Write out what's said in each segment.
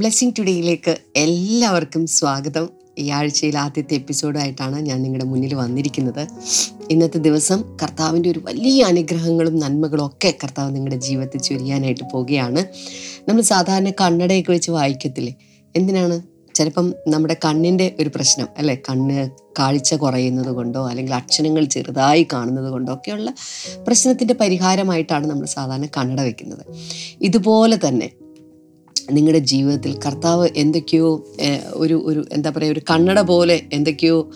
Blessing ടുഡേയിലേക്ക് എല്ലാവർക്കും സ്വാഗതം. ഈ ആഴ്ചയിൽ ആദ്യത്തെ എപ്പിസോഡായിട്ടാണ് ഞാൻ നിങ്ങളുടെ മുന്നിൽ വന്നിരിക്കുന്നത്. ഇന്നത്തെ ദിവസം കർത്താവിന്റെ ഒരു വലിയ അനുഗ്രഹങ്ങളും നന്മകളും ഒക്കെ കർത്താവ് നിങ്ങളുടെ ജീവിതത്തിൽ ചൊരിയാനായിട്ട് പോവുകയാണ്. നമ്മൾ സാധാരണ കണ്ണടയൊക്കെ വെച്ച് വായിക്കത്തില്ലേ? എന്തിനാണ്? ചിലപ്പം നമ്മുടെ കണ്ണിന്റെ ഒരു പ്രശ്നം അല്ലെ? കണ്ണ് കാഴ്ച കുറയുന്നത് കൊണ്ടോ അല്ലെങ്കിൽ അക്ഷരങ്ങൾ ചെറുതായി കാണുന്നത് കൊണ്ടോ ഒക്കെയുള്ള പ്രശ്നത്തിന്റെ പരിഹാരമായിട്ടാണ് നമ്മൾ സാധാരണ കണ്ണട വെക്കുന്നത്. ഇതുപോലെ തന്നെ നിങ്ങളുടെ ജീവിതത്തിൽ കർത്താവ് എന്തൊക്കെയോ ഒരു ഒരു എന്താ പറയുക ഒരു കണ്ണട പോലെ എന്തൊക്കെയോ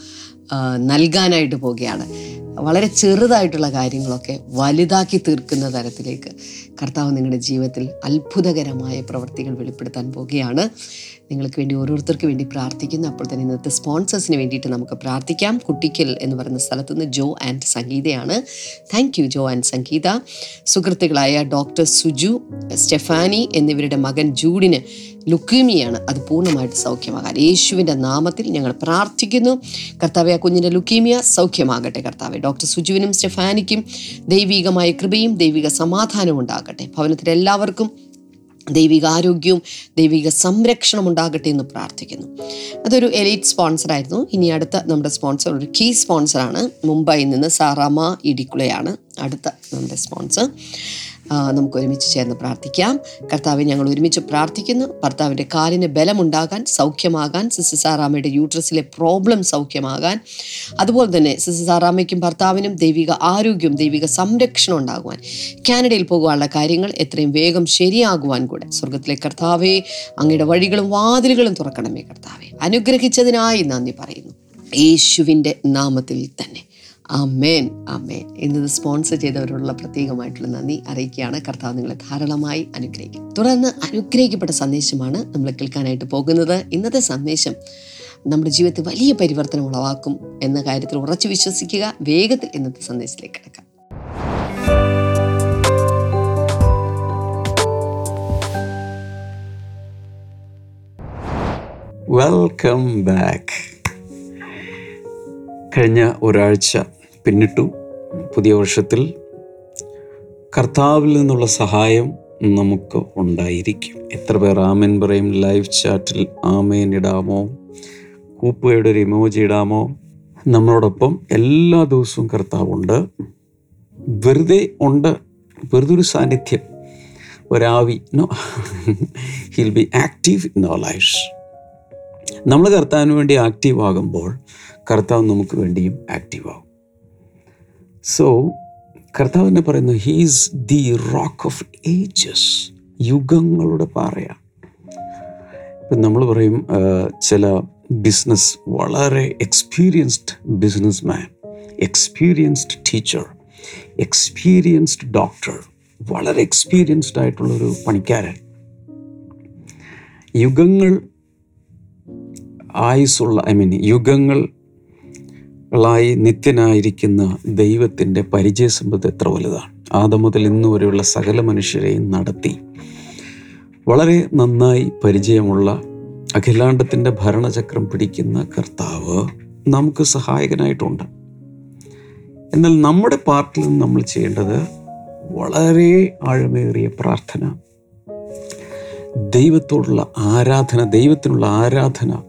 നൽകാനായിട്ട് പോവുകയാണ്. വളരെ ചെറുതായിട്ടുള്ള കാര്യങ്ങളൊക്കെ വലുതാക്കി തീർക്കുന്ന തരത്തിലേക്ക് കർത്താവ് നിങ്ങളുടെ ജീവിതത്തിൽ അത്ഭുതകരമായ പ്രവൃത്തികൾ വെളിപ്പെടുത്താൻ പോവുകയാണ് നിങ്ങൾക്ക് വേണ്ടി ഓരോരുത്തർക്ക് വേണ്ടി പ്രാർത്ഥിക്കുന്നു. അപ്പോൾ തന്നെ ഇന്നത്തെ സ്പോൺസേഴ്സിന് വേണ്ടിയിട്ട് നമുക്ക് പ്രാർത്ഥിക്കാം. കുട്ടിക്കൽ എന്ന് പറയുന്ന സ്ഥലത്ത് നിന്ന് Jo and സംഗീതയാണ്. Thank you Jo and Sangeetha. സുഹൃത്തുക്കളായ ഡോക്ടർ സുജു സ്റ്റെഫാനി എന്നിവരുടെ മകൻ ജൂഡിന് ലുക്കീമിയാണ് അത് പൂർണമായിട്ട് സൗഖ്യമാകാൻ. യേശുവിന്റെ നാമത്തിൽ ഞങ്ങൾ പ്രാർത്ഥിക്കുന്നു. കർത്താവ് ആ കുഞ്ഞിന്റെ ലുക്കീമിയ സൗഖ്യമാകട്ടെ കർത്താവെ. ഡോക്ടർ സുജുവിനും സ്റ്റെഫാനിക്കും ദൈവികമായ കൃപയും ദൈവിക സമാധാനവും ഉണ്ടാകട്ടെ. ഭവനത്തിൽ എല്ലാവർക്കും ദൈവിക ആരോഗ്യവും ദൈവിക സംരക്ഷണം ഉണ്ടാകട്ടെ എന്ന് പ്രാർത്ഥിക്കുന്നു. അതൊരു എലൈറ്റ് സ്പോൺസറായിരുന്നു ഇനി അടുത്ത നമ്മുടെ സ്പോൺസർ ഒരു കീ സ്പോൺസറാണ്. മുംബൈയിൽ നിന്ന് സാറാമ ഇടിക്കുളയാണ്. അടുത്ത നമ്മുടെ സ്പോൺസർ. നമുക്ക് ഒരുമിച്ച് ചേർന്ന് പ്രാർത്ഥിക്കാം. കർത്താവെ ഞങ്ങൾ ഒരുമിച്ച് പ്രാർത്ഥിക്കുന്നു. ഭർത്താവിന്റെ കാലിന് ബലമുണ്ടാകാൻ സൗഖ്യമാകാൻ സിസ്റ്റർ സാറാമയുടെ യൂട്രസിലെ പ്രോബ്ലം സൗഖ്യമാകാൻ. അതുപോലെ തന്നെ സിസ്റ്റർ സാറാമയ്ക്കും ഭർത്താവിനും ദൈവിക ആരോഗ്യം ദൈവിക സംരക്ഷണം ഉണ്ടാകുവാൻ. കാനഡയിൽ പോകാനുള്ള കാര്യങ്ങൾ എത്രയും വേഗം ശരിയാകുവാൻ കൂടെ. സ്വർഗത്തിലെ കർത്താവെ അങ്ങയുടെ വഴികളും വാതിലുകളും തുറക്കണമേ കർത്താവെ. അനുഗ്രഹിച്ചതിനായി നന്ദി പറയുന്നു. യേശുവിന്റെ നാമത്തിൽ തന്നെ. അമേൻ അമേൻ എന്നത് സ്പോൺസർ ചെയ്തവരോടുള്ള പ്രത്യേകമായിട്ടുള്ള നന്ദി അറിയിക്കുകയാണ്. കർത്താവ് നിങ്ങളെ ധാരാളമായി അനുഗ്രഹിക്കും. തുടർന്ന് അനുഗ്രഹിക്കപ്പെട്ട സന്ദേശമാണ് നമ്മൾ കേൾക്കാനായിട്ട് പോകുന്നത്. ഇന്നത്തെ സന്ദേശം നമ്മുടെ ജീവിതത്തിൽ വലിയ പരിവർത്തനം ഉളവാക്കും എന്ന കാര്യത്തിൽ ഉറച്ചു വിശ്വസിക്കുക. വേഗത്തിൽ ഇന്നത്തെ സന്ദേശത്തിലേക്ക് കിടക്കാം. വെൽക്കം ബാക്ക് കഴിഞ്ഞ ഒരാഴ്ച പിന്നിട്ടു പുതിയ വർഷത്തിൽ കർത്താവിൽ നിന്നുള്ള സഹായം നമുക്ക് ഉണ്ടായിരിക്കും. എത്ര പേർ ആമേൻ പറയും. ലൈവ് ചാറ്റിൽ ആമേൻ ഇടാമോ? കൂപ്പയുടെ ഒരു ഇമോജി ഇടാമോ? നമ്മളോടൊപ്പം എല്ലാ ദിവസവും കർത്താവുണ്ട്. വെറുതെ ഉണ്ട്. വെറുതെ ഒരു സാന്നിധ്യം. ഒരാവി no he'll be active in our life നമ്മൾ കർത്താവിന് വേണ്ടി ആക്റ്റീവ് ആകുമ്പോൾ കർത്താവ് നമുക്ക് വേണ്ടിയും ആക്റ്റീവ് ആകും സോ കർത്താവ് എന്നെ പറയുന്നു he's the rock of ages യുഗങ്ങളുടെ പാറയാണ്. ഇപ്പം നമ്മൾ പറയും ചില ബിസിനസ് വളരെ experienced business man experienced teacher experienced doctor വളരെ എക്സ്പീരിയൻസ്ഡ് ആയിട്ടുള്ളൊരു പണിക്കാരൻ. യുഗങ്ങൾ ആയുസ്സുള്ള ഐ മീൻ യുഗങ്ങളായി നിത്യനായിരിക്കുന്ന ദൈവത്തിന്റെ പരിചയസമ്പത്ത് എത്ര വലുതാണ്? ആദം മുതൽ ഇന്നു വരെയുള്ള സകല മനുഷ്യരെയും നടത്തി. വളരെ നന്നായി പരിചയമുള്ള അഖിലാണ്ടത്തിന്റെ ഭരണചക്രം പിടിക്കുന്ന കർത്താവ് നമുക്ക് സഹായകനായിട്ടുണ്ട്. എന്നാൽ നമ്മുടെ പാർട്ടിൽ നിന്ന് നമ്മൾ ചെയ്യേണ്ടത് വളരെ ആഴമേറിയ പ്രാർത്ഥന. ദൈവത്തോടുള്ള ആരാധന ദൈവത്തിനുള്ള ആരാധന.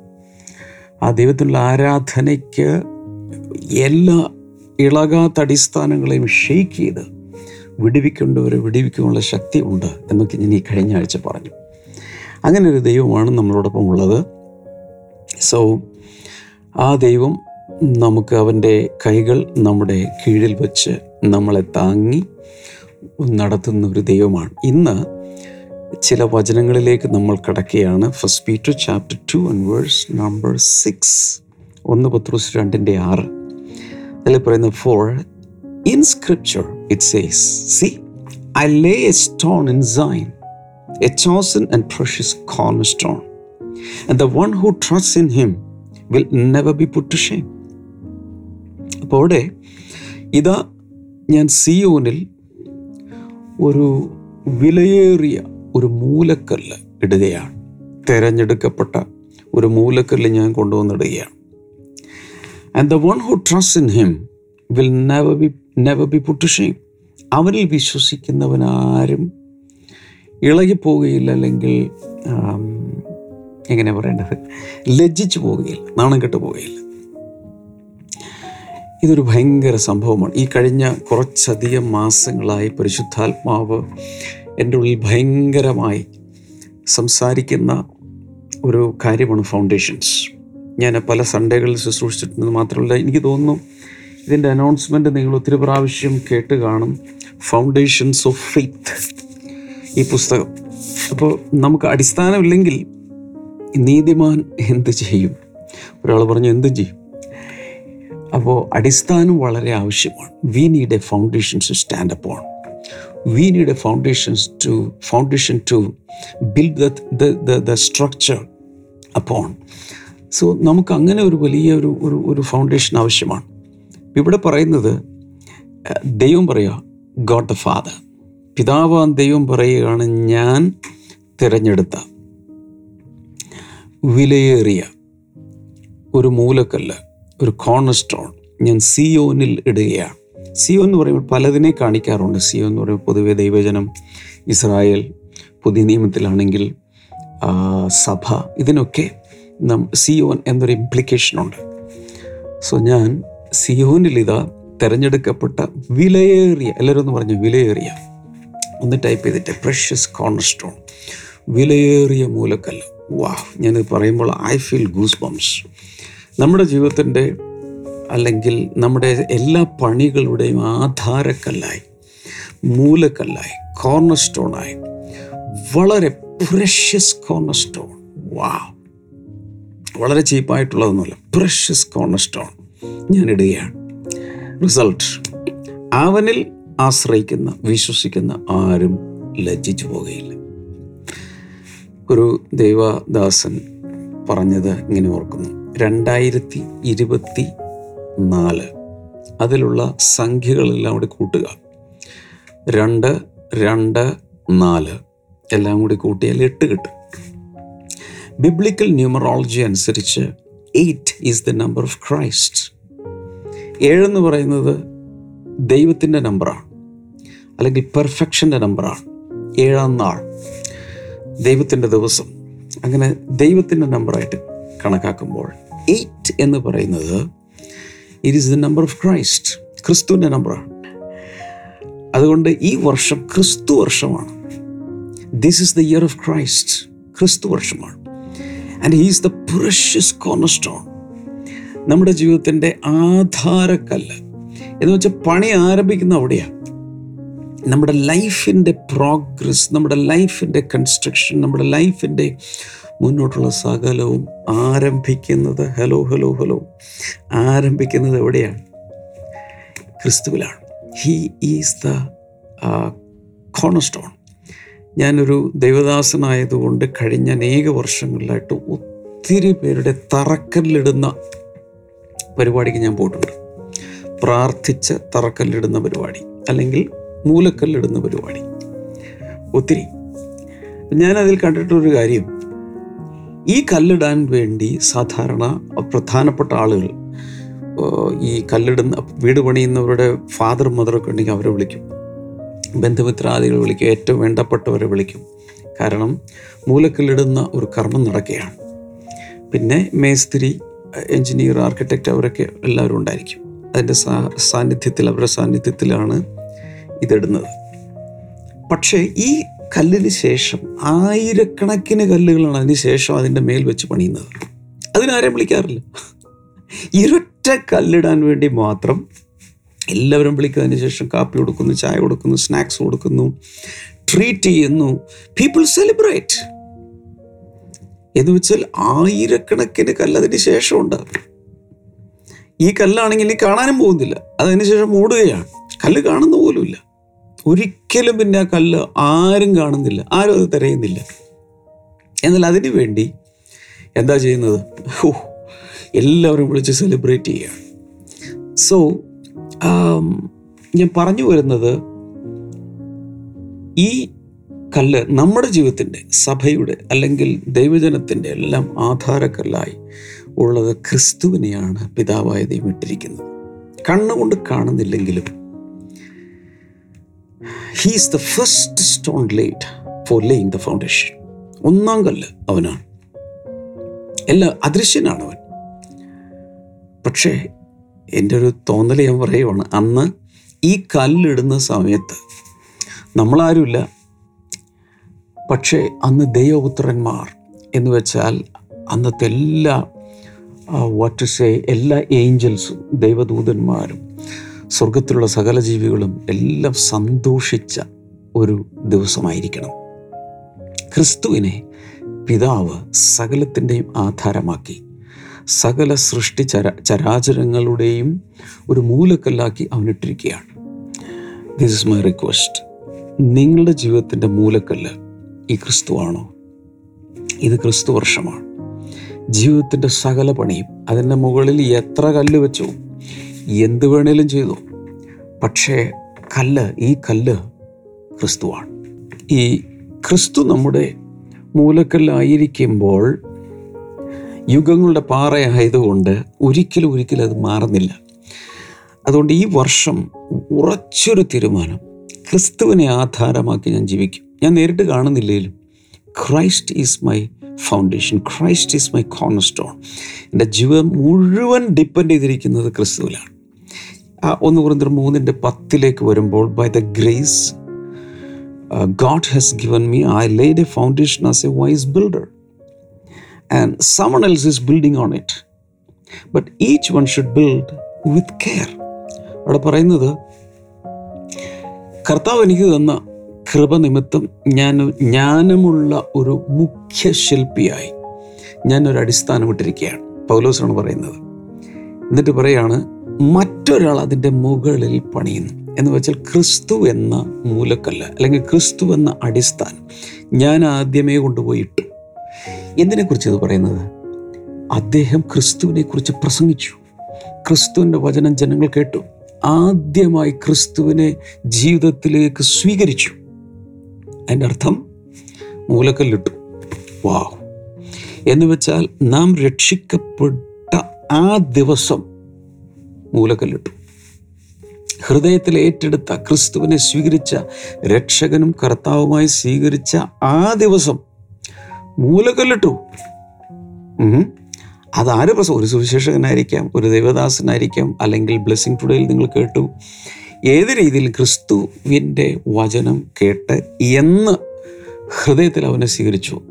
ആ ദൈവത്തിനുള്ള ആരാധനയ്ക്ക് എല്ലാ ഇളകാത്ത അടിസ്ഥാനങ്ങളെയും ഷെയ്ക്ക് ചെയ്ത് വിടുവിക്കേണ്ടവരെ വിടുവിക്കാനുള്ള ശക്തി ഉണ്ട് എന്നൊക്കെ ഞാൻ ഈ കഴിഞ്ഞ ആഴ്ച പറഞ്ഞു. അങ്ങനെ ഒരു ദൈവമാണ് നമ്മളോടൊപ്പം ഉള്ളത്. സോ ആ ദൈവം നമുക്ക് അവന്റെ കൈകൾ നമ്മുടെ കീഴിൽ വച്ച് നമ്മളെ താങ്ങി നടത്തുന്ന ഒരു ദൈവമാണ്. ഇന്ന് ചില വചനങ്ങളിലേക്ക് നമ്മൾ കിടക്കുകയാണ്. First Peter chapter two and verse number six ഒന്ന് പത്രോസ് രണ്ടിന്റെ ആറ്. അതിൽ പറയുന്ന for in scripture it says see I lay a stone in Zion a chosen and precious corner stone and the one who trust in him will never be put to shame അപ്പോൾ അവിടെ ഇതാ ഞാൻ സിയോനിൽ ഒരു വിലയേറിയ ഒരു മൂലക്കല്ല് ഇടുകയാണ്. തിരഞ്ഞെടുക്കപ്പെട്ട ഒരു മൂലക്കല്ല് ഞാൻ കൊണ്ടുവന്നിടുകയാണ്. And the one who trust in him will never be never be put shame അവനിൽ വിശ്വസിക്കുന്നവനാരും ഇളകിപ്പോവുകയില്ല അല്ലെങ്കിൽ എങ്ങനെയാണ് എങ്ങനെ പറയേണ്ടത്? ലജ്ജിച്ചു പോവുകയില്ല നാണം കെട്ടു പോവുകയില്ല. ഇതൊരു ഭയങ്കര സംഭവമാണ്. ഈ കഴിഞ്ഞ കുറച്ചധികം മാസങ്ങളായി പരിശുദ്ധാത്മാവ് എന്റെ ഉള്ളിൽ ഭയങ്കരമായി സംസാരിക്കുന്ന ഒരു കാര്യമാണ് ഫൗണ്ടേഷൻസ് ഞാൻ പല സൺഡേകളിൽ ശുശ്രൂഷിച്ചിട്ടുണ്ടെന്ന് മാത്രമല്ല എനിക്ക് തോന്നുന്നു ഇതിന്റെ അനൗൺസ്മെന്റ് നിങ്ങൾ ഒത്തിരി പ്രാവശ്യം കേട്ട് കാണും. ഫൗണ്ടേഷൻസ് ഓഫ് ഫെയ്ത്ത് ഈ പുസ്തകം. അപ്പോൾ നമുക്ക് അടിസ്ഥാനമില്ലെങ്കിൽ നീതിമാൻ എന്ത് ചെയ്യും? ഒരാൾ പറഞ്ഞു എന്ത് ചെയ്യും. അപ്പോൾ അടിസ്ഥാനം വളരെ ആവശ്യമാണ്. We need a foundation to stand upon we need a foundations to foundation to build the the structure upon so നമുക്ക് അങ്ങനെ ഒരു വലിയ ഒരു ഒരു ഒരു ഫൗണ്ടേഷൻ ആവശ്യമാണ് ഇവിടെ പറയുന്നത് ദൈവം പറയുക ഗോഡ് ദ ഫാദർ പിതാവാൻ ദൈവം പറയുകയാണ് ഞാൻ തിരഞ്ഞെടുത്ത വിലയേറിയ ഒരു മൂലക്കല്ല് ഒരു കോർണർ സ്റ്റോൺ ഞാൻ സിയോനിൽ ഇടുകയാണ്. സിയോ എന്ന് പറയുമ്പോൾ പലതിനെ കാണിക്കാറുണ്ട്. സിയോ എന്ന് പറയുമ്പോൾ പൊതുവെ ദൈവജനം ഇസ്രായേൽ പുതിയ നിയമത്തിലാണെങ്കിൽ സഭ ഇതിനൊക്കെ സിയോൻ എന്നൊരു ഇംപ്ലിക്കേഷനുണ്ട് സോ ഞാൻ സിയോനിൽ ഇതാ തിരഞ്ഞെടുക്കപ്പെട്ട വിലയേറിയ എല്ലാവരും ഒന്ന് പറഞ്ഞു വിലയേറിയ. ഒന്ന് ടൈപ്പ് ചെയ്തിട്ട് പ്രഷ്യസ് കോർണർ സ്റ്റോൺ വിലയേറിയ മൂലക്കല്ല്. വാ ഞാനിത് പറയുമ്പോൾ ഐ ഫീൽ ഗൂസ് ബംസ് നമ്മുടെ ജീവിതത്തിന്റെ അല്ലെങ്കിൽ നമ്മുടെ എല്ലാ പണികളുടെയും ആധാരക്കല്ലായി മൂലക്കല്ലായി കോർണർ സ്റ്റോണായി വളരെ പ്രഷ്യസ് കോർണർ സ്റ്റോൺ വാ വളരെ ചീപ്പായിട്ടുള്ളതൊന്നുമല്ല. പ്രഷ്യസ് കോർണർ സ്റ്റോൺ ഞാൻ ഇടുകയാണ് റിസൾട്ട് അവനിൽ ആശ്രയിക്കുന്ന വിശ്വസിക്കുന്ന ആരും ലജ്ജിച്ചു പോകുകയില്ല ഒരു ദൈവദാസൻ പറഞ്ഞത് ഇങ്ങനെ ഓർക്കുന്നു. രണ്ടായിരത്തി ഇരുപത്തി നാല് അതിലുള്ള സംഖ്യകളെല്ലാം കൂടി കൂട്ടുക. രണ്ട് രണ്ട് നാല്. എല്ലാം കൂടി കൂട്ടിയാൽ എട്ട് കിട്ടും. ബിബ്ലിക്കൽ ന്യൂമറോളജി അനുസരിച്ച് eight is the number of Christ ഏഴെന്ന് പറയുന്നത് ദൈവത്തിന്റെ നമ്പറാണ് അല്ലെങ്കിൽ പെർഫെക്ഷന്റെ നമ്പറാണ് ഏഴാം നാൾ ദൈവത്തിന്റെ ദിവസം. അങ്ങനെ ദൈവത്തിന്റെ നമ്പറായിട്ട് കണക്കാക്കുമ്പോൾ എയ്റ്റ് എന്ന് പറയുന്നത് it is the number of Christ ക്രിസ്തുവിന്റെ നമ്പറാണ് അതുകൊണ്ട് ഈ വർഷം ക്രിസ്തു വർഷമാണ്. This is the year of Christ ക്രിസ്തു വർഷമാണ്. And he's the precious corner stone നമ്മുടെ ജീവിതത്തിന്റെ ആധാരക്കല്ല്. എന്ന് വെച്ചാൽ പണി ആരംഭിക്കുന്ന അവിടെയാണ് നമ്മുടെ ലൈഫിന്റെ പ്രോഗ്രസ് നമ്മുടെ ലൈഫിന്റെ കൺസ്ട്രക്ഷൻ നമ്മുടെ ലൈഫിന്റെ മുന്നോട്ടുള്ള സകലവും ആരംഭിക്കുന്നത് ഹലോ ഹലോ ഹലോ ആരംഭിക്കുന്നത് എവിടെയാണ്? ക്രിസ്തുവിലാണ്. He is the corner stone ഞാനൊരു ദൈവദാസനായതുകൊണ്ട് കഴിഞ്ഞ അനേക വർഷങ്ങളിലായിട്ട് ഒത്തിരി പേരുടെ തറക്കല്ലിടുന്ന പരിപാടിക്ക് ഞാൻ പോയിട്ടുണ്ട്. പ്രാർത്ഥിച്ച് തറക്കല്ലിടുന്ന പരിപാടി അല്ലെങ്കിൽ മൂലക്കല്ലിടുന്ന പരിപാടി. ഒത്തിരി. ഞാനതിൽ കണ്ടിട്ടൊരു കാര്യം. ഈ കല്ലിടാൻ വേണ്ടി സാധാരണ പ്രധാനപ്പെട്ട ആളുകൾ ഈ കല്ലിടുന്ന വീട് പണിയുന്നവരുടെ ഫാദർ മദറൊക്കെ ഉണ്ടെങ്കിൽ അവരെ വിളിക്കും. ബന്ധുമിത്രാദികൾ വിളിക്കും ഏറ്റവും വേണ്ടപ്പെട്ടവരെ വിളിക്കും. കാരണം മൂലക്കല്ലിടുന്ന ഒരു കർമ്മം നടക്കുകയാണ്. പിന്നെ മേസ്തിരി എഞ്ചിനീയർ ആർക്കിടെക്റ്റ് അവരൊക്കെ എല്ലാവരും ഉണ്ടായിരിക്കും. അതിന്റെ സാ സാന്നിധ്യത്തിൽ അവരുടെ സാന്നിധ്യത്തിലാണ് ഇതിടുന്നത്. പക്ഷേ ഈ കല്ലിന് ശേഷം ആയിരക്കണക്കിന് കല്ലുകളാണ് അതിന് ശേഷം അതിന്റെ മേൽ വെച്ച് പണിയുന്നത്. അതിനാരെയും വിളിക്കാറില്ല. ഇരൊറ്റ കല്ലിടാൻ വേണ്ടി മാത്രം എല്ലാവരും വിളിക്കുന്നതിന് ശേഷം കാപ്പി കൊടുക്കുന്നു ചായ കൊടുക്കുന്നു സ്നാക്സ് കൊടുക്കുന്നു ട്രീറ്റ് ചെയ്യുന്നു. പീപ്പിൾ സെലിബ്രേറ്റ് എന്ന് വെച്ചാൽ ആയിരക്കണക്കിന് കല്ല് അതിന് ശേഷമുണ്ട്. ഈ കല്ലാണെങ്കിൽ കാണാനും പോകുന്നില്ല. അതിന് ശേഷം മൂടുകയാണ്. കല്ല് കാണുന്ന പോലുമില്ല. ഒരിക്കലും പിന്നെ ആ കല്ല് ആരും കാണുന്നില്ല. ആരും അത് തിരയുന്നില്ല. എന്നാൽ അതിനു വേണ്ടി എന്താ ചെയ്യുന്നത്? എല്ലാവരും വിളിച്ച് സെലിബ്രേറ്റ് ചെയ്യുകയാണ്. സോ ഞാൻ പറഞ്ഞു വരുന്നത് ഈ കല്ല് നമ്മുടെ ജീവിതത്തിന്റെ സഭയുടെ അല്ലെങ്കിൽ ദൈവജനത്തിന്റെ എല്ലാം ആധാരക്കല്ലായി ഉള്ളത് ക്രിസ്തുവിനെയാണ് പിതാവായ ദൈവം ഇട്ടിരിക്കുന്നത്. കണ്ണുകൊണ്ട് കാണുന്നില്ലെങ്കിലും he's the first stone laid for laying the foundation ഒന്നാം കല്ല് അവനാണ്. എല്ലാ അദൃശ്യനാണ് അവൻ. പക്ഷേ എന്റെ ഒരു തോന്നൽ ഞാൻ പറയുവാണ്. അന്ന് ഈ കല്ലിടുന്ന സമയത്ത് നമ്മളാരുമില്ല. പക്ഷേ അന്ന് ദൈവപുത്രന്മാർ എന്ന് വെച്ചാൽ അന്നത്തെ എല്ലാ വാട്ട് സേ എല്ലാ ഏഞ്ചൽസും ദൈവദൂതന്മാരും സ്വർഗത്തിലുള്ള സകല ജീവികളും എല്ലാം സന്തോഷിച്ച ഒരു ദിവസമായിരിക്കണം. ക്രിസ്തുവിനെ പിതാവ് സകലത്തിന്റെയും ആധാരമാക്കി സകല സൃഷ്ടി ചര ചരാചരങ്ങളുടെയും ഒരു മൂലക്കല്ലാക്കി അവനിട്ടിരിക്കുകയാണ്. ദിസ് ഇസ് മൈ റിക്വസ്റ്റ് നിങ്ങളുടെ ജീവിതത്തിന്റെ മൂലക്കല്ല് ഈ ക്രിസ്തുവാണോ? ഇത് ക്രിസ്തു വർഷമാണ്. ജീവിതത്തിന്റെ സകല പണിയും അതിന്റെ മുകളിൽ എത്ര കല്ല് വെച്ചു? എന്ത് വേണേലും ചെയ്തു. പക്ഷേ കല്ല് ഈ കല്ല് ക്രിസ്തുവാണ്. ഈ ക്രിസ്തു നമ്മുടെ മൂലക്കല്ലായിരിക്കുമ്പോൾ യുഗങ്ങളുടെ പാറയായതുകൊണ്ട് ഒരിക്കലും ഒരിക്കലും അത് മാറുന്നില്ല. അതുകൊണ്ട് ഈ വർഷം ഉറച്ചൊരു തീരുമാനം. ക്രിസ്തുവിനെ ആധാരമാക്കി ഞാൻ ജീവിക്കും. ഞാൻ നേരിട്ട് കാണുന്നില്ലെങ്കിലും Christ is my foundation Christ is my corner stone എന്റെ ജീവിതം മുഴുവൻ ഡിപ്പെൻഡ് ചെയ്തിരിക്കുന്നത് ക്രിസ്തുവിലാണ്. ആ ഒന്ന് കുറഞ്ഞ മൂന്നിന്റെ പത്തിലേക്ക് വരുമ്പോൾ by the grace God has given me I laid a foundation as a wise builder and someone else is building on it. But each one should build with care. അവിടെ പറയുന്നത് കർത്താവ് എനിക്ക് തന്ന കൃപ നിമിത്തം ഞാൻ ജ്ഞാനമുള്ള ഒരു മുഖ്യ ശില്പിയായി. ഞാനൊരു അടിസ്ഥാനം ഇട്ടിരിക്കുകയാണ്. പൗലോസാണ് പറയുന്നത്. എന്നിട്ട് പറയാണ് മറ്റൊരാൾ അതിന്റെ മുകളിൽ പണിയുന്നു. എന്ന് വെച്ചാൽ ക്രിസ്തു എന്ന മൂലക്കല്ല് അല്ലെങ്കിൽ ക്രിസ്തു എന്ന അടിസ്ഥാനം ഞാൻ ആദ്യമേ കൊണ്ടുപോയി ഇട്ടു എന്തിനെക്കുറിച്ച് ഇത് പറയുന്നത്? അദ്ദേഹം ക്രിസ്തുവിനെ കുറിച്ച് പ്രസംഗിച്ചു. ക്രിസ്തുവിന്റെ വചനം ജനങ്ങൾ കേട്ടു. ആദ്യമായി ക്രിസ്തുവിനെ ജീവിതത്തിലേക്ക് സ്വീകരിച്ചു. അതിന്റെ അർത്ഥം മൂലക്കല്ലിട്ടു. വാവ്. എന്ന് വെച്ചാൽ നാം രക്ഷിക്കപ്പെട്ട ആ ദിവസം മൂലക്കല്ലിട്ടു. ഹൃദയത്തിൽ ഏറ്റെടുത്ത ക്രിസ്തുവിനെ സ്വീകരിച്ച രക്ഷകനും കർത്താവുമായി സ്വീകരിച്ച ആ ദിവസം മൂലക്കല്ലിട്ടു. അതാര് പ്രസ ഒരു സുവിശേഷകനായിരിക്കാം ഒരു ദൈവദാസനായിരിക്കാം അല്ലെങ്കിൽ ബ്ലെസ്സിങ് ടുഡേയിൽ നിങ്ങൾ കേട്ടു. ഏത് രീതിയിൽ ക്രിസ്തുവിന്റെ വചനം കേട്ട് എന്ന് ഹൃദയത്തിൽ അവനെ സ്വീകരിച്ചു.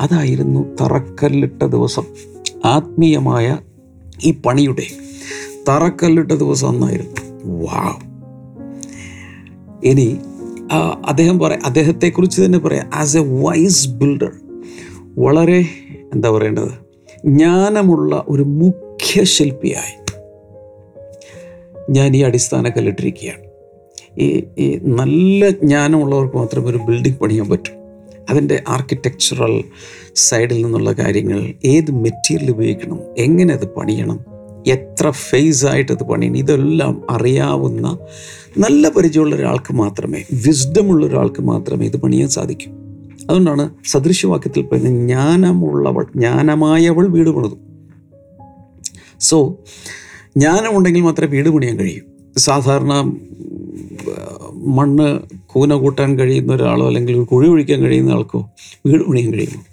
അതായിരുന്നു തറക്കല്ലിട്ട ദിവസം ആത്മീയമായ ഈ പണിയുടെ തറക്കല്ലിട്ട ദിവസം അന്നായിരുന്നു. വാ ഇനി അദ്ദേഹം പറയാം അദ്ദേഹത്തെക്കുറിച്ച് തന്നെ പറയാം. ആസ് എ വൈസ് ബിൽഡർ വളരെ എന്താ പറയേണ്ടത്? ജ്ഞാനമുള്ള ഒരു മുഖ്യ ശില്പിയായി. ഞാൻ ഈ അടിസ്ഥാന കല്ലിട്ടിരിക്കുകയാണ്. ഈ ഈ നല്ല ജ്ഞാനമുള്ളവർക്ക് മാത്രമേ ഒരു ബിൽഡിംഗ് പണിയാൻ പറ്റൂ. അതിന്റെ ആർക്കിടെക്ചറൽ സൈഡിൽ നിന്നുള്ള കാര്യങ്ങൾ ഏത് മെറ്റീരിയൽ ഉപയോഗിക്കണം? എങ്ങനെ അത് പണിയണം? എത്ര ഫേസ് ആയിട്ട് അത് പണിയണം? ഇതെല്ലാം അറിയാവുന്ന നല്ല പരിചയമുള്ള ഒരാൾക്ക് മാത്രമേ വിസ്ഡമുള്ള ഒരാൾക്ക് മാത്രമേ ഇത് പണിയാൻ സാധിക്കൂ. അതുകൊണ്ടാണ് സദൃശ്യവാക്യത്തിൽ പറയുന്നത് ജ്ഞാനമുള്ളവൾ ജ്ഞാനമായവൾ വീട് പണിതു. സോ ജ്ഞാനമുണ്ടെങ്കിൽ മാത്രമേ വീട് പണിയാൻ കഴിയൂ. സാധാരണ മണ്ണ് കൂന കൂട്ടാൻ കഴിയുന്ന ഒരാളോ അല്ലെങ്കിൽ ഒരു കുഴി ഒഴിക്കാൻ കഴിയുന്ന ആൾക്കോ വീട് പണിയാൻ കഴിയുമോ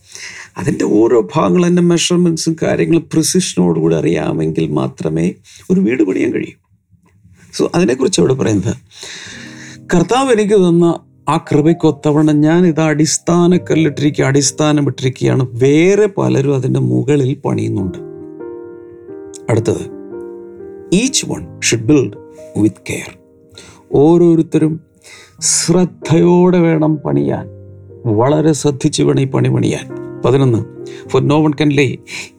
അതിന്റെ ഓരോ ഭാഗങ്ങളും അതിന്റെ മെഷർമെന്റ്സും കാര്യങ്ങളും പ്രിസിഷനോടുകൂടി അറിയാമെങ്കിൽ മാത്രമേ ഒരു വീട് പണിയാൻ കഴിയൂ. സോ അതിനെക്കുറിച്ച് അവിടെ പറയുന്നത് കർത്താവ് എനിക്ക് തന്ന ആ കൃപയ്ക്കൊത്തവണ്ണം ഞാൻ ഇത് അടിസ്ഥാന കല്ലിട്ടിരിക്കുക അടിസ്ഥാനം ഇട്ടിരിക്കുകയാണ്. വേറെ പലരും അതിന്റെ മുകളിൽ പണിയുന്നുണ്ട്. അടുത്തത് each one should build with care ഓരോരുത്തരും ശ്രദ്ധയോടെ വേണം പണിയാൻ. വളരെ ശ്രദ്ധിച്ച് വേണം ഈ പണി പണിയാൻ. പതിനൊന്ന് for no one can lay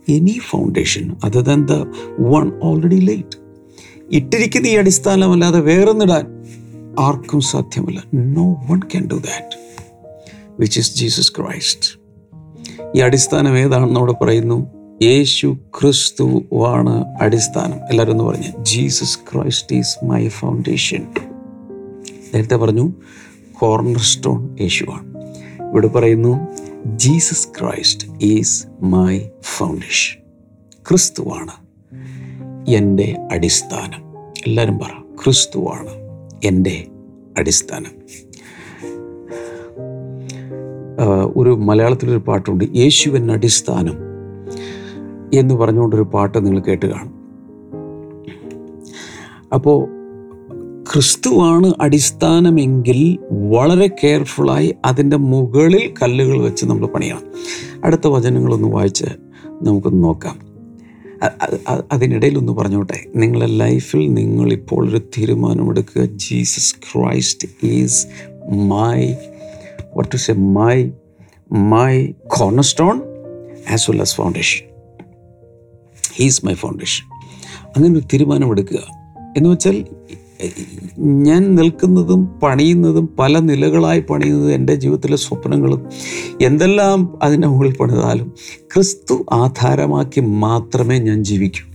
any foundation other than the one already laid ഇട്ടിരിക്കുന്ന ഈ അടിസ്ഥാനമല്ലാതെ വേറൊന്നിടാൻ ആർക്കും സാധ്യമല്ല. No one can do that which is Jesus Christ ഈ അടിസ്ഥാനം ഏതാണെന്ന് അവിടെ പറയുന്നു? യേശു ക്രിസ്തു ആണ് അടിസ്ഥാനം. എല്ലാവരും ഒന്ന് പറഞ്ഞ് Jesus Christ is my foundation നേരത്തെ പറഞ്ഞു കോർണർ സ്റ്റോൺ യേശുവാണ് ഇവിടെ പറയുന്നു Jesus Christ is my foundation ക്രിസ്തുവാണ് എന്റെ അടിസ്ഥാനം. എല്ലാവരും പറ ക്രിസ്തുവാണ് എന്റെ അടിസ്ഥാനം. ഒരു മലയാളത്തിലൊരു പാട്ടുണ്ട് യേശുവൻ അടിസ്ഥാനം എന്ന് പറഞ്ഞുകൊണ്ടൊരു പാട്ട് നിങ്ങൾ കേട്ട് കാണും. അപ്പോൾ ക്രിസ്തുവാണ് അടിസ്ഥാനമെങ്കിൽ വളരെ കെയർഫുള്ളായി അതിന്റെ മുകളിൽ കല്ലുകൾ വെച്ച് നമ്മൾ പണിയണം. അടുത്ത വചനങ്ങളൊന്ന് വായിച്ച് നമുക്കൊന്ന് നോക്കാം. അ- അ- അ- അതിനിടയിൽ ഒന്ന് പറഞ്ഞോട്ടെ. നിങ്ങളുടെ ലൈഫിൽ നിങ്ങൾ ഇപ്പോൾ ഒരു തീരുമാനമെടുക്കുക. Jesus Christ is my what is a my my corner stone as well as foundation he's my foundation അങ്ങനെ ഒരു തീരുമാനമെടുക്കുക. എന്ന് വെച്ചാൽ ഞാൻ നിൽക്കുന്നതും പണിയുന്നതും പല നിലകളായി പണിയുന്നതും എന്റെ ജീവിതത്തിലെ സ്വപ്നങ്ങളും എന്തെല്ലാം അതിന്റെ മുകളിൽ പണിതാലും ക്രിസ്തു ആധാരമാക്കി മാത്രമേ ഞാൻ ജീവിക്കൂ.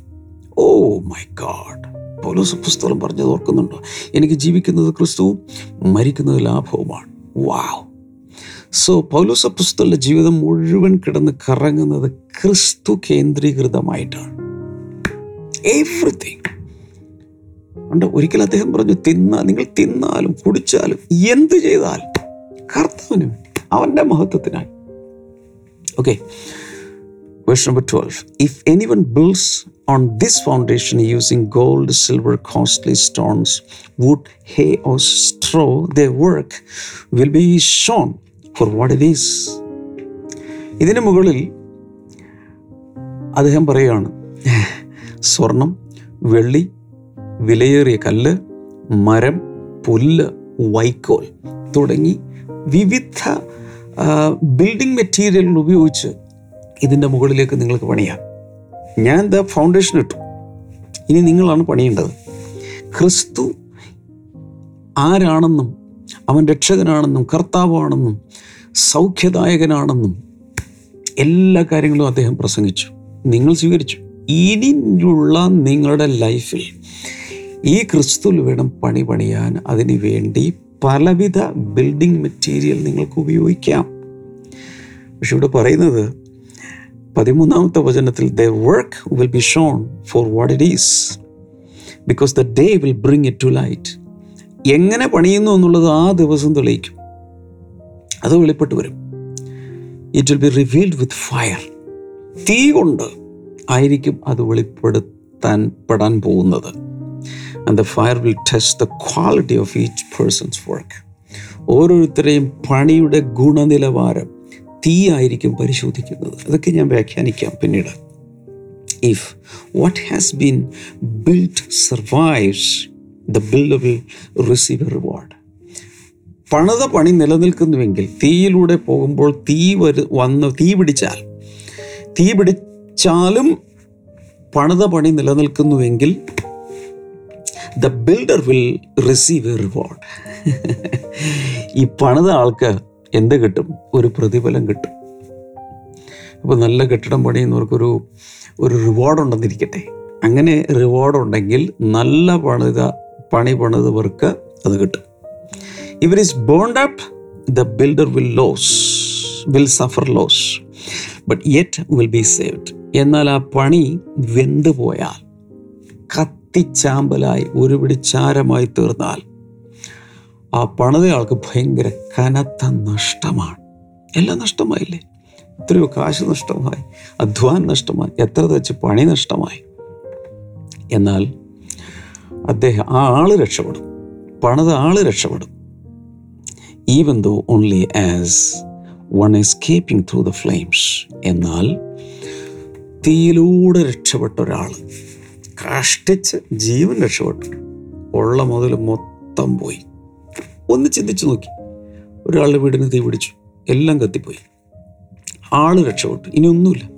Oh my God. പൗലോസ് പുസ്തകം പറഞ്ഞത് ഓർക്കുന്നുണ്ടോ? എനിക്ക് ജീവിക്കുന്നത് ക്രിസ്തുവും മരിക്കുന്നത് ലാഭവുമാണ്. വാവ്. സോ പൗലോസ് പുസ്തകളുടെ ജീവിതം മുഴുവൻ കിടന്ന് കറങ്ങുന്നത് ക്രിസ്തു കേന്ദ്രീകൃതമായിട്ടാണ്. എവ്രിതിങ് ഉണ്ട് ഒരിക്കൽ അദ്ദേഹം പറഞ്ഞു തിന്ന നിങ്ങൾ തിന്നാലും കുടിച്ചാലും എന്ത് ചെയ്താൽ കർത്താവിന് അവന്റെ മഹത്വത്തിനായി okay Verse number 12. If anyone builds on this foundation using gold, silver, costly stones, wood, hay, or straw, their work will be shown for what it is. ഇതിന് മുകളിൽ അദ്ദേഹം പറയുകയാണ് സ്വർണം വെള്ളി വിലയേറിയ കല്ല് മരം പുല്ല് വൈക്കോൽ തുടങ്ങി വിവിധ ബിൽഡിംഗ് മെറ്റീരിയലുകൾ ഉപയോഗിച്ച് ഇതിന്റെ മുകളിലേക്ക് നിങ്ങൾക്ക് പണിയാം. ഞാൻ ദ ഫൗണ്ടേഷൻ ഇട്ടു. ഇനി നിങ്ങളാണ് പണിയേണ്ടത്. ക്രിസ്തു ആരാണെന്നും അവൻ രക്ഷകനാണെന്നും കർത്താവാണെന്നും സൗഖ്യദായകനാണെന്നും എല്ലാ കാര്യങ്ങളും അദ്ദേഹം പ്രസംഗിച്ചു. നിങ്ങൾ സ്വീകരിച്ചു. ഇനിയുള്ള നിങ്ങളുടെ ലൈഫിൽ ഈ ക്രിസ്തുവിൽ വേണം പണി പണിയാൻ. അതിനു വേണ്ടി പലവിധ ബിൽഡിംഗ് മെറ്റീരിയൽ നിങ്ങൾക്ക് ഉപയോഗിക്കാം. പക്ഷെ ഇവിടെ പറയുന്നത് പതിമൂന്നാമത്തെ വചനത്തിൽ the work will be shown for what it is because the day will bring it to light എങ്ങനെ പണിയുന്നു എന്നുള്ളത് ആ ദിവസം തെളിയിക്കും. അത് വെളിപ്പെട്ട് വരും. It will be revealed with fire തീ കൊണ്ട് ആയിരിക്കും അത് വെളിപ്പെടുത്താൻ പെടാൻ പോകുന്നത്. And the fire will test the quality of each person's work ഓരോരുത്തരെയും പണിയുടെ ഗുണനിലവാരം തീയായിരിക്കും പരിശോധിക്കുന്നത്. അതൊക്കെ ഞാൻ വ്യാഖ്യാനിക്കാം പിന്നീട്. If what has been build survives the build will receive a reward പണിത പണി നിലനിൽക്കുന്നുവെങ്കിൽ തീയിലൂടെ പോകുമ്പോൾ തീ വരു വന്ന് തീ പിടിച്ചാൽ തീ പിടിച്ചാലും പണിത പണി നിലനിൽക്കുന്നുവെങ്കിൽ the builder will receive a reward ഈ പണിത ആൾക്ക് എന്ത് കിട്ടും? ഒരു പ്രതിഫലം കിട്ടും. അപ്പോൾ നല്ല കെട്ടിടം പണിയുന്നവർക്കൊരു ഒരു റിവാർഡ് ഉണ്ടെന്നിരിക്കട്ടെ. അങ്ങനെ റിവാർഡ് ഉണ്ടെങ്കിൽ നല്ല പണിത പണി പണിതവർക്ക് അത് കിട്ടും. ഇവർ is burnt up the builder will lose will suffer loss but yet will be saved എന്നാൽ ആ പണി വെന്തു പോയാൽ കത്തിച്ചാമ്പലായി ഒരു പിടി ചാരമായി തീർന്നാൽ ആ പണിതയാൾക്ക് ഭയങ്കര കനത്ത നഷ്ടമാണ്. എല്ലാം നഷ്ടമായില്ലേ? എത്രയോ കാശ് നഷ്ടമായി അധ്വാനം നഷ്ടമായി എത്ര തെച്ച് പണി നഷ്ടമായി. എന്നാൽ അദ്ദേഹം ആ ആൾ രക്ഷപ്പെടും. പണിത ആൾ രക്ഷപ്പെടും. Even though only as one escaping through the flames എന്നാൽ തീയിലൂടെ രക്ഷപ്പെട്ട ഒരാൾ കഷ്ടിച്ച് ജീവൻ രക്ഷപ്പെട്ടു. ഉള്ള മുതൽ മൊത്തം പോയി. ഒന്ന് ചിന്തിച്ചു നോക്കി. ഒരാളുടെ വീടിന് തീ പിടിച്ചു. എല്ലാം കത്തിപ്പോയി. ആൾ രക്ഷപ്പെട്ടു. ഇനി ഒന്നുമില്ല.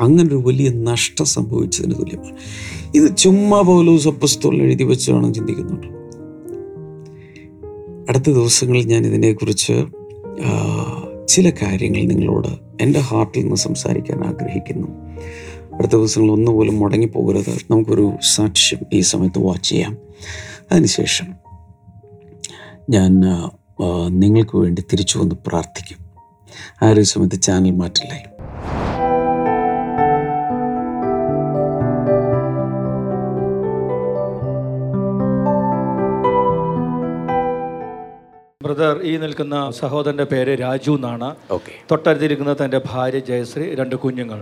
അങ്ങനെ ഒരു വലിയ നഷ്ടം സംഭവിച്ചതിന് തുല്യമാണ്. ഇത് ചുമ്മാ പൗലോസ് അപ്പസ്തോലിൽ എഴുതി വെച്ചാണ് ചിന്തിക്കുന്നുണ്ട്. അടുത്ത ദിവസങ്ങളിൽ ഞാൻ ഇതിനെക്കുറിച്ച് ചില കാര്യങ്ങൾ നിങ്ങളോട് എന്റെ ഹാർട്ടിൽ നിന്ന് സംസാരിക്കാൻ ആഗ്രഹിക്കുന്നു. അടുത്ത ദിവസങ്ങൾ ഒന്നുപോലും മുടങ്ങിപ്പോകരുത്. നമുക്കൊരു സാക്ഷ്യം ഈ സമയത്ത് വാച്ച് ചെയ്യാം. അതിനുശേഷം ഞാൻ നിങ്ങൾക്ക് വേണ്ടി തിരിച്ചു വന്ന് പ്രാർത്ഥിക്കും. ആ ഒരു സമയത്ത് ചാനൽ മാറ്റില്ലേ. ബ്രദർ ഈ നിൽക്കുന്ന സഹോദരന്റെ പേര് രാജു എന്നാണ്. ഓക്കെ തൊട്ടടുത്തിരിക്കുന്ന തന്റെ ഭാര്യ ജയശ്രീ രണ്ട് കുഞ്ഞുങ്ങൾ.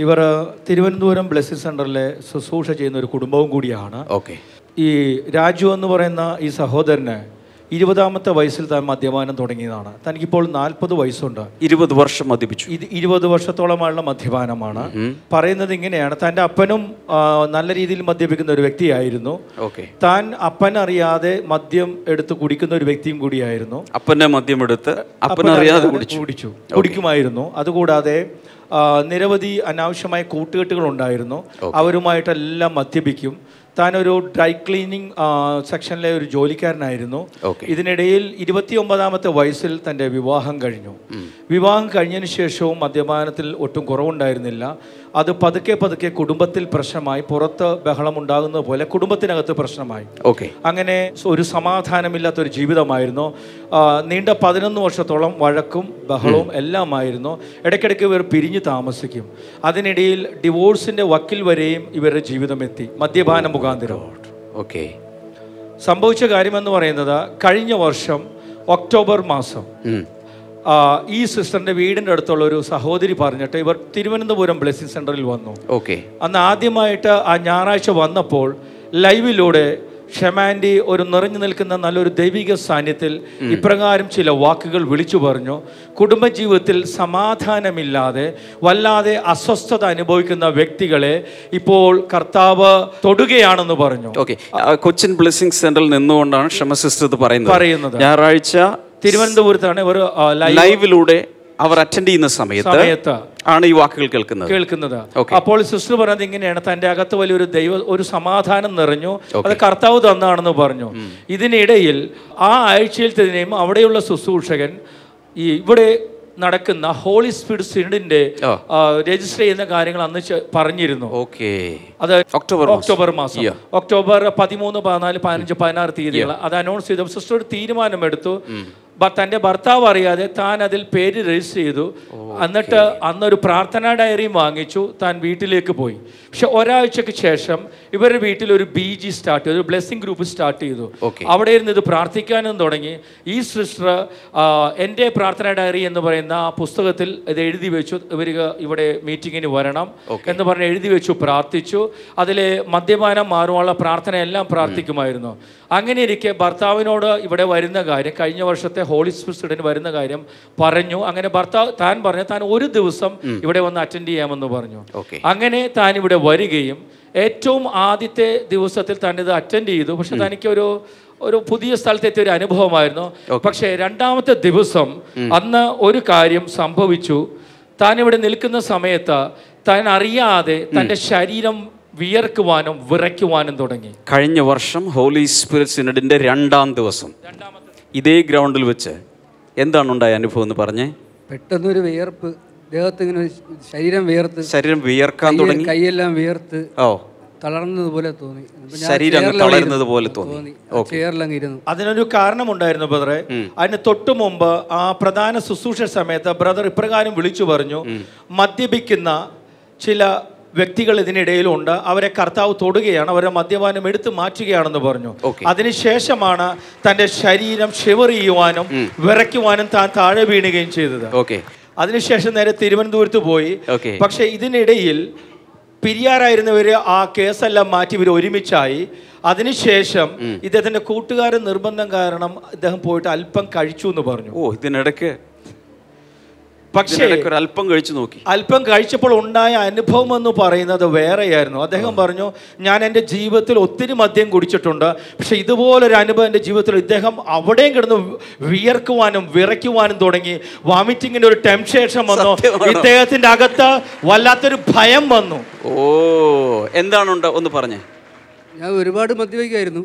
ഇവർ തിരുവനന്തപുരം ബ്ലസ്സിംഗ് സെന്ററിലെ ശുശ്രൂഷ ചെയ്യുന്ന ഒരു കുടുംബവും കൂടിയാണ്. ഓക്കെ. ഈ രാജു എന്ന് പറയുന്ന ഈ സഹോദരന് ഇരുപതാമത്തെ വയസ്സിൽ താൻ മദ്യപാനം തുടങ്ങിയതാണ്. തനിക്കിപ്പോൾ നാൽപ്പത് വയസ്സുണ്ട്. ഇരുപത് വർഷം മദ്യപിച്ചു. ഇത് ഇരുപത് വർഷത്തോളമുള്ള മദ്യപാനമാണ്. പറയുന്നത് ഇങ്ങനെയാണ്. തന്റെ അപ്പനും നല്ല രീതിയിൽ മദ്യപിക്കുന്ന ഒരു വ്യക്തിയായിരുന്നു. ഓക്കെ. താൻ അപ്പനറിയാതെ മദ്യം എടുത്ത് കുടിക്കുന്ന ഒരു വ്യക്തിയും കൂടിയായിരുന്നു. അപ്പന്റെ മദ്യം എടുത്ത് അപ്പനറിയാതെ കുടിച്ചു. കുടിച്ചു. കുടിക്കുമായിരുന്നു. അതുകൂടാതെ നിരവധി അനാവശ്യമായ കൂട്ടുകെട്ടുകൾ ഉണ്ടായിരുന്നു. അവരുമായിട്ടെല്ലാം മദ്യപിക്കും. താൻ ഒരു ഡ്രൈ ക്ലീനിങ് സെക്ഷനിലെ ഒരു ജോലിക്കാരനായിരുന്നു. ഇതിനിടയിൽ ഇരുപത്തി ഒമ്പതാമത്തെ വയസ്സിൽ തന്റെ വിവാഹം കഴിഞ്ഞു. വിവാഹം കഴിഞ്ഞതിന് ശേഷവും മദ്യപാനത്തിൽ ഒട്ടും കുറവുണ്ടായിരുന്നില്ല. അത് പതുക്കെ പതുക്കെ കുടുംബത്തിൽ പ്രശ്നമായി പുറത്ത് ബഹളം ഉണ്ടാകുന്നത് പോലെ കുടുംബത്തിനകത്ത് പ്രശ്നമായി. ഓക്കെ. അങ്ങനെ ഒരു സമാധാനമില്ലാത്ത ഒരു ജീവിതമായിരുന്നു നീണ്ട പതിനൊന്ന് വർഷത്തോളം വഴക്കും ബഹളവും എല്ലാമായിരുന്നു. ഇടയ്ക്കിടയ്ക്ക് ഇവർ പിരിഞ്ഞു താമസിക്കും. അതിനിടയിൽ ഡിവോഴ്സിന്റെ വക്കിൽ വരെയും ഇവരുടെ ജീവിതം എത്തി. മദ്യപാന മുഖാന്തരം ഓക്കെ സംഭവിച്ച കാര്യമെന്ന് പറയുന്നത് കഴിഞ്ഞ വർഷം ഒക്ടോബർ മാസം. ഈ സിസ്റ്ററിന്റെ വീടിന്റെ അടുത്തുള്ള ഒരു സഹോദരി പറഞ്ഞിട്ട് ഇവർ തിരുവനന്തപുരം ബ്ലെസ്സിംഗ് സെന്ററിൽ വന്നു. ഓക്കെ അന്ന് ആദ്യമായിട്ട് ആ ഞായറാഴ്ച വന്നപ്പോൾ ലൈവിലൂടെ ഷെമാൻഡി ഒരു നിറഞ്ഞു നിൽക്കുന്ന നല്ലൊരു ദൈവിക സാന്നിധ്യത്തിൽ ഇപ്രകാരം ചില വാക്കുകൾ വിളിച്ചു പറഞ്ഞു. കുടുംബജീവിതത്തിൽ സമാധാനമില്ലാതെ വല്ലാതെ അസ്വസ്ഥത അനുഭവിക്കുന്ന വ്യക്തികളെ ഇപ്പോൾ കർത്താവ് തൊടുകയാണെന്ന് പറഞ്ഞു. ഓക്കെ കൊച്ചിൻ ബ്ലെസ്സിംഗ് സെന്ററിൽ നിന്നുകൊണ്ടാണ് ക്ഷമ സിസ്റ്റർ ഇത് പറയുന്നത്. പറയുന്നത്. ഞായറാഴ്ച തിരുവനന്തപുരത്താണ് ഒരു ലൈവിലൂടെ അവർ അറ്റൻഡ് ചെയ്യുന്ന സമയത്ത് ആണ് ഈ വാക്കുകൾ കേൾക്കുന്നത്. കേൾക്കുന്നത്. അപ്പോൾ സിസ്റ്റർ പറഞ്ഞത് ഇങ്ങനെയാണ്. തന്റെ അകത്ത് വലിയൊരു ദൈവ ഒരു സമാധാനം നിറഞ്ഞു. അത് കർത്താവ് തന്നാണെന്ന് പറഞ്ഞു. ഇതിനിടയിൽ ആ ആഴ്ചയിൽ തന്നെയും അവിടെയുള്ള ശുശ്രൂഷകൻ ഈ ഇവിടെ നടക്കുന്ന ഹോളി സ്പിരിറ്റ് സിഡിന്റെ രജിസ്റ്റർ ചെയ്യുന്ന കാര്യങ്ങൾ അന്ന് പറഞ്ഞിരുന്നു. ഓക്കെ അത് ഒക്ടോബർ ഒക്ടോബർ മാസം. ഒക്ടോബർ പതിമൂന്ന് പതിനാല് പതിനഞ്ച് പതിനാറ് തീയതികൾ. അത് അനൗൺസ് ചെയ്തപ്പോൾ സിസ്റ്റർ ഒരു തീരുമാനമെടുത്തു. തന്റെ ഭർത്താവ് അറിയാതെ താൻ അതിൽ പേര് രജിസ്റ്റർ ചെയ്തു. എന്നിട്ട് അന്നൊരു പ്രാർത്ഥനാ ഡയറിയും വാങ്ങിച്ചു. താൻ വീട്ടിലേക്ക് പോയി. പക്ഷെ ഒരാഴ്ചക്ക് ശേഷം ഇവരുടെ വീട്ടിൽ ഒരു ബി ജി സ്റ്റാർട്ട് ചെയ്തു. ഒരു ബ്ലെസ്സിങ് ഗ്രൂപ്പ് സ്റ്റാർട്ട് ചെയ്തു. അവിടെ ഇരുന്ന് ഇത് പ്രാർത്ഥിക്കാനും തുടങ്ങി. ഈ സിസ്റ്റർ എന്റെ പ്രാർത്ഥനാ ഡയറി എന്ന് പറയുന്ന ആ പുസ്തകത്തിൽ ഇത് എഴുതി വെച്ചു. ഇവർ ഇവിടെ മീറ്റിങ്ങിന് വരണം എന്ന് പറഞ്ഞ് എഴുതി വെച്ചു പ്രാർത്ഥിച്ചു. അതിലെ മദ്യപാനം മാറുവാനുള്ള പ്രാർത്ഥന എല്ലാം പ്രാർത്ഥിക്കുമായിരുന്നു. അങ്ങനെ ഇരിക്കെ ഭർത്താവിനോട് ഇവിടെ വരുന്ന കാര്യം കഴിഞ്ഞ വർഷത്തെ ഹോളി സ്പിരിറ്റ് വരുന്ന കാര്യം പറഞ്ഞു. അങ്ങനെ ഭർത്താവ് താൻ പറഞ്ഞു താൻ ഒരു ദിവസം ഇവിടെ വന്ന് അറ്റൻഡ് ചെയ്യാമെന്ന് പറഞ്ഞു. അങ്ങനെ താൻ ഇവിടെ വരികയും ഏറ്റവും ആദ്യത്തെ ദിവസത്തിൽ താൻ ഇത് അറ്റൻഡ് ചെയ്തു. പക്ഷെ തനിക്ക് ഒരു ഒരു പുതിയ സ്ഥലത്തെത്തിയ ഒരു അനുഭവമായിരുന്നു. പക്ഷേ രണ്ടാമത്തെ ദിവസം അന്ന് ഒരു കാര്യം സംഭവിച്ചു. താൻ ഇവിടെ നിൽക്കുന്ന സമയത്ത് താൻ അറിയാതെ തന്റെ ശരീരം വിയർക്കുവാനും വിറയ്ക്കുവാനും തുടങ്ങി. കഴിഞ്ഞ വർഷം ഹോളി സ്പിരിറ്റ് സിനഡിന്റെ രണ്ടാം ദിവസം. ഇതേ ഗ്രൗണ്ടിൽ വെച്ച് എന്താണ് ഉണ്ടായ അനുഭവം എന്ന് പറഞ്ഞേ? പെട്ടെന്നൊരു വിയർപ്പ്. ദേഹത്ത് ഇങ്ങനെ ശരീരം വിയർത്ത്. ശരീരം വിയർക്കാൻ തുടങ്ങി? കൈയെല്ലാം വിയർത്ത്. ഓ. തളർന്നതുപോലെ തോന്നി. ശരീരം തളരുന്നത്. പോലെ തോന്നി. തോന്നി. ചെയറിലങ്ങ് ഇരുന്നു അതിനൊരു കാരണമുണ്ടായിരുന്നു ബ്രദറെ. അതിന് തൊട്ടു മുമ്പ് ആ പ്രധാന ശുശ്രൂഷ സമയത്ത് ബ്രദർ ഇപ്രകാരം വിളിച്ചു പറഞ്ഞു മദ്യപിക്കുന്ന ചില വ്യക്തികൾ ഇതിനിടയിലുണ്ട്. അവരെ കർത്താവ് തൊടുകയാണ് അവരെ മദ്യപാനം എടുത്തു മാറ്റുകയാണെന്ന് പറഞ്ഞു. അതിനുശേഷമാണ് തന്റെ ശരീരം ഷിവറിയുവാനും വിറയ്ക്കുവാനും താൻ താഴെ വീണുകയും ചെയ്തത്. ഓക്കെ. അതിനുശേഷം നേരെ തിരുവനന്തപുരത്ത് പോയി. പക്ഷെ ഇതിനിടയിൽ പിരിയാറായിരുന്നവര് ആ കേസെല്ലാം മാറ്റി ഇവർ ഒരുമിച്ചായി. അതിനുശേഷം ഇദ്ദേഹത്തിന്റെ കൂട്ടുകാരൻ നിർബന്ധം കാരണം ഇദ്ദേഹം പോയിട്ട് അല്പം കഴിച്ചു എന്ന് പറഞ്ഞു. ഓ ഇതിനിടയ്ക്ക് പക്ഷേ ഒരു അല്പം കഴിച്ചു നോക്കി. അല്പം കഴിച്ചപ്പോൾ ഉണ്ടായ അനുഭവം എന്ന് പറയുന്നത് വേറെയായിരുന്നു. അദ്ദേഹം പറഞ്ഞു ഞാൻ എന്റെ ജീവിതത്തിൽ ഒത്തിരി മദ്യം കുടിച്ചിട്ടുണ്ട്. പക്ഷെ ഇതുപോലൊരു അനുഭവം എന്റെ ജീവിതത്തിൽ ഇദ്ദേഹം അവിടെയും കിടന്ന് വിയർക്കുവാനും വിറയ്ക്കുവാനും തുടങ്ങി. വാമിറ്റിങ്ങിന്റെ ഒരു ടെൻഷേഷൻ വന്നു. ഇദ്ദേഹത്തിന്റെ ഇദ്ദേഹത്തിന്റെ അകത്ത് വല്ലാത്തൊരു ഭയം വന്നു. ഓ എന്താണുണ്ട് ഒന്ന് പറഞ്ഞേ. ഞാൻ ഒരുപാട് മദ്യപിക്കായിരുന്നു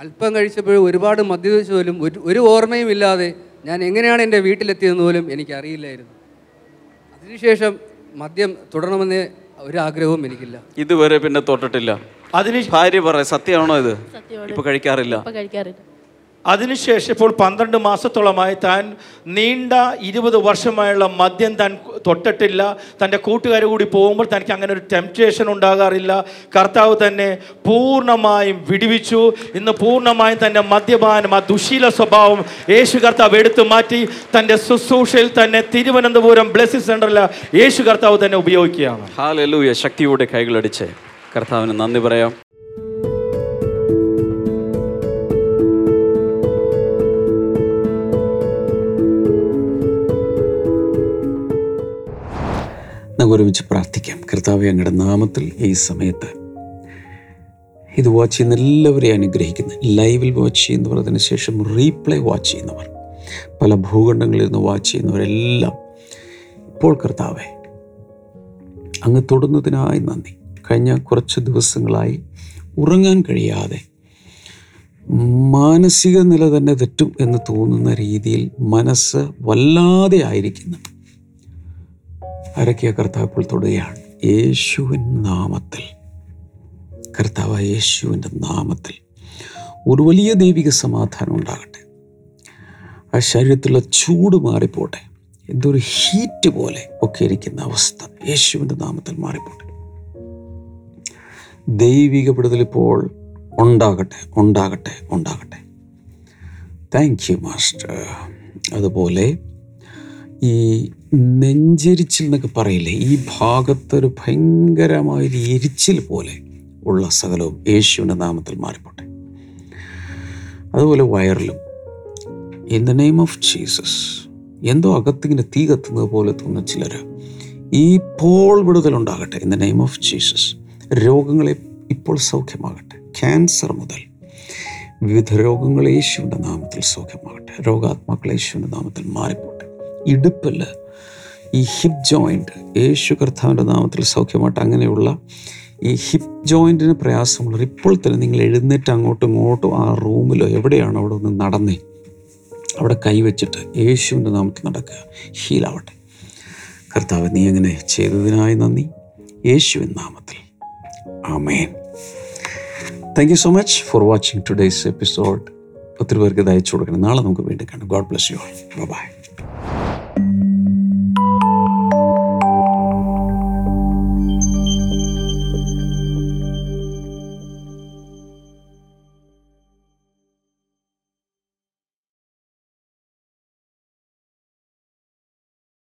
അല്പം കഴിച്ചപ്പോഴും ഒരുപാട് മദ്യപിച്ചു പോലും ഒരു ഒരു ഓർമ്മയും ഇല്ലാതെ ഞാൻ എങ്ങനെയാണ് എന്റെ വീട്ടിലെത്തിയതെന്ന് പോലും എനിക്കറിയില്ലായിരുന്നു. അതിനുശേഷം മദ്യം തുടരണമെന്ന് ഒരു ആഗ്രഹവും എനിക്കില്ല. ഇതുവരെ പിന്നെ തൊട്ടിട്ടില്ല. അതിന് ഭാര്യ പറയാം സത്യമാണോ ഇത്? സത്യമാണ്. ഇപ്പൊ കഴിക്കാറില്ല. ഇപ്പൊ കഴിക്കാറില്ല. അതിനുശേഷം ഇപ്പോൾ പന്ത്രണ്ട് മാസത്തോളമായി താൻ നീണ്ട ഇരുപത് വർഷമായുള്ള മദ്യം താൻ തൊട്ടിട്ടില്ല. തന്റെ കൂട്ടുകാർ കൂടി പോകുമ്പോൾ തനിക്ക് അങ്ങനെ ഒരു ടെംപ്റ്റേഷൻ ഉണ്ടാകാറില്ല. കർത്താവ് തന്നെ പൂർണമായും വിടിവിച്ചു. ഇന്ന് പൂർണമായും തന്റെ മദ്യപാനം ആ ദുശീല സ്വഭാവം യേശു കർത്താവ് എടുത്തു മാറ്റി. തന്റെ ശുശ്രൂഷയിൽ തന്നെ തിരുവനന്തപുരം ബ്ലെസ്സി സെന്ററിൽ യേശു കർത്താവ് തന്നെ ഉപയോഗിക്കുകയാണ്. ഹാലലൂയ ശക്തിയോടെ കൈകളടിച്ച് കർത്താവിന് നന്ദി പറയാം. നമുക്ക് ഒരുമിച്ച് പ്രാർത്ഥിക്കാം. കർത്താവ് അങ്ങയുടെ നാമത്തിൽ ഈ സമയത്ത് ഇത് വാച്ച് ചെയ്യുന്ന എല്ലാവരെയും അനുഗ്രഹിക്കുന്നത് ലൈവിൽ വാച്ച് ചെയ്യുന്നവർ ശേഷം റീപ്ലേ വാച്ച് ചെയ്യുന്നവർ പല ഭൂഖണ്ഡങ്ങളിൽ നിന്ന് വാച്ച് ചെയ്യുന്നവരെല്ലാം ഇപ്പോൾ കർത്താവെ അങ്ങ് തൊടുന്നതിനായി നന്ദി. കഴിഞ്ഞ കുറച്ച് ദിവസങ്ങളായി ഉറങ്ങാൻ കഴിയാതെ മാനസിക നില തന്നെ തെറ്റും എന്ന് തോന്നുന്ന രീതിയിൽ മനസ്സ് വല്ലാതെ ആയിരിക്കുന്നു. ആരൊക്കെയാ കർത്താവ് തൊടുകയാണ്. യേശുവിൻ നാമത്തിൽ. കർത്താവ് യേശുവിന്റെ നാമത്തിൽ ഒരു വലിയ ദൈവിക സമാധാനം ഉണ്ടാകട്ടെ. ആ ശരീരത്തിലുള്ള ചൂട് മാറിപ്പോട്ടെ. എന്തൊരു ഹീറ്റ് പോലെ ഒക്കെ ഇരിക്കുന്ന അവസ്ഥ യേശുവിന്റെ നാമത്തിൽ മാറിപ്പോട്ടെ. ദൈവിക വിടുതൽ ഇപ്പോൾ ഉണ്ടാകട്ടെ ഉണ്ടാകട്ടെ ഉണ്ടാകട്ടെ. താങ്ക് യു മാസ്റ്റർ അതുപോലെ ഈ നെഞ്ചെരിച്ചിൽ എന്നൊക്കെ പറയില്ലേ? ഈ ഭാഗത്തൊരു ഭയങ്കരമായൊരു എരിച്ചിൽ പോലെ ഉള്ള സകലവും യേശുവിന്റെ നാമത്തിൽ മാറിപ്പോട്ടെ. അതുപോലെ വയറിലും. In the name of Jesus എന്തോ അകത്തിങ്ങനെ തീ കത്തുന്നത് പോലെ തോന്നുന്ന ചിലർ ഇപ്പോൾ വിടുതലുണ്ടാകട്ടെ. In the name of Jesus രോഗങ്ങളെ ഇപ്പോൾ സൗഖ്യമാകട്ടെ. ക്യാൻസർ മുതൽ വിവിധ രോഗങ്ങൾ യേശുവിന്റെ നാമത്തിൽ സൗഖ്യമാകട്ടെ. രോഗാത്മാക്കൾ യേശുവിന്റെ നാമത്തിൽ മാറിപ്പോട്ടെ. ഇടുപ്പിൽ ഈ ഹിപ് ജോയിന്റ് യേശു കർത്താവിന്റെ നാമത്തിൽ സൗഖ്യമായിട്ട് അങ്ങനെയുള്ള ഈ ഹിപ് ജോയിന്റിന് പ്രയാസമുള്ളവർ ഇപ്പോൾ തന്നെ നിങ്ങൾ എഴുന്നേറ്റ് അങ്ങോട്ടും ഇങ്ങോട്ടും ആ റൂമിലോ എവിടെയാണോ അവിടെ ഒന്ന് നടന്നേ അവിടെ കൈവച്ചിട്ട് യേശുവിന്റെ നാമത്തിൽ നടക്കുക. ഹീലാവട്ടെ കർത്താവ് നീ അങ്ങനെ ചെയ്തതിനായി നന്ദി. യേശുവിൻ നാമത്തിൽ. ആമേൻ. Thank you so much for watching today's episode ഒത്തിരി പേർക്ക് ഇത് അയച്ചു കൊടുക്കണം. നാളെ നമുക്ക് വീണ്ടും കാണാം. God bless you by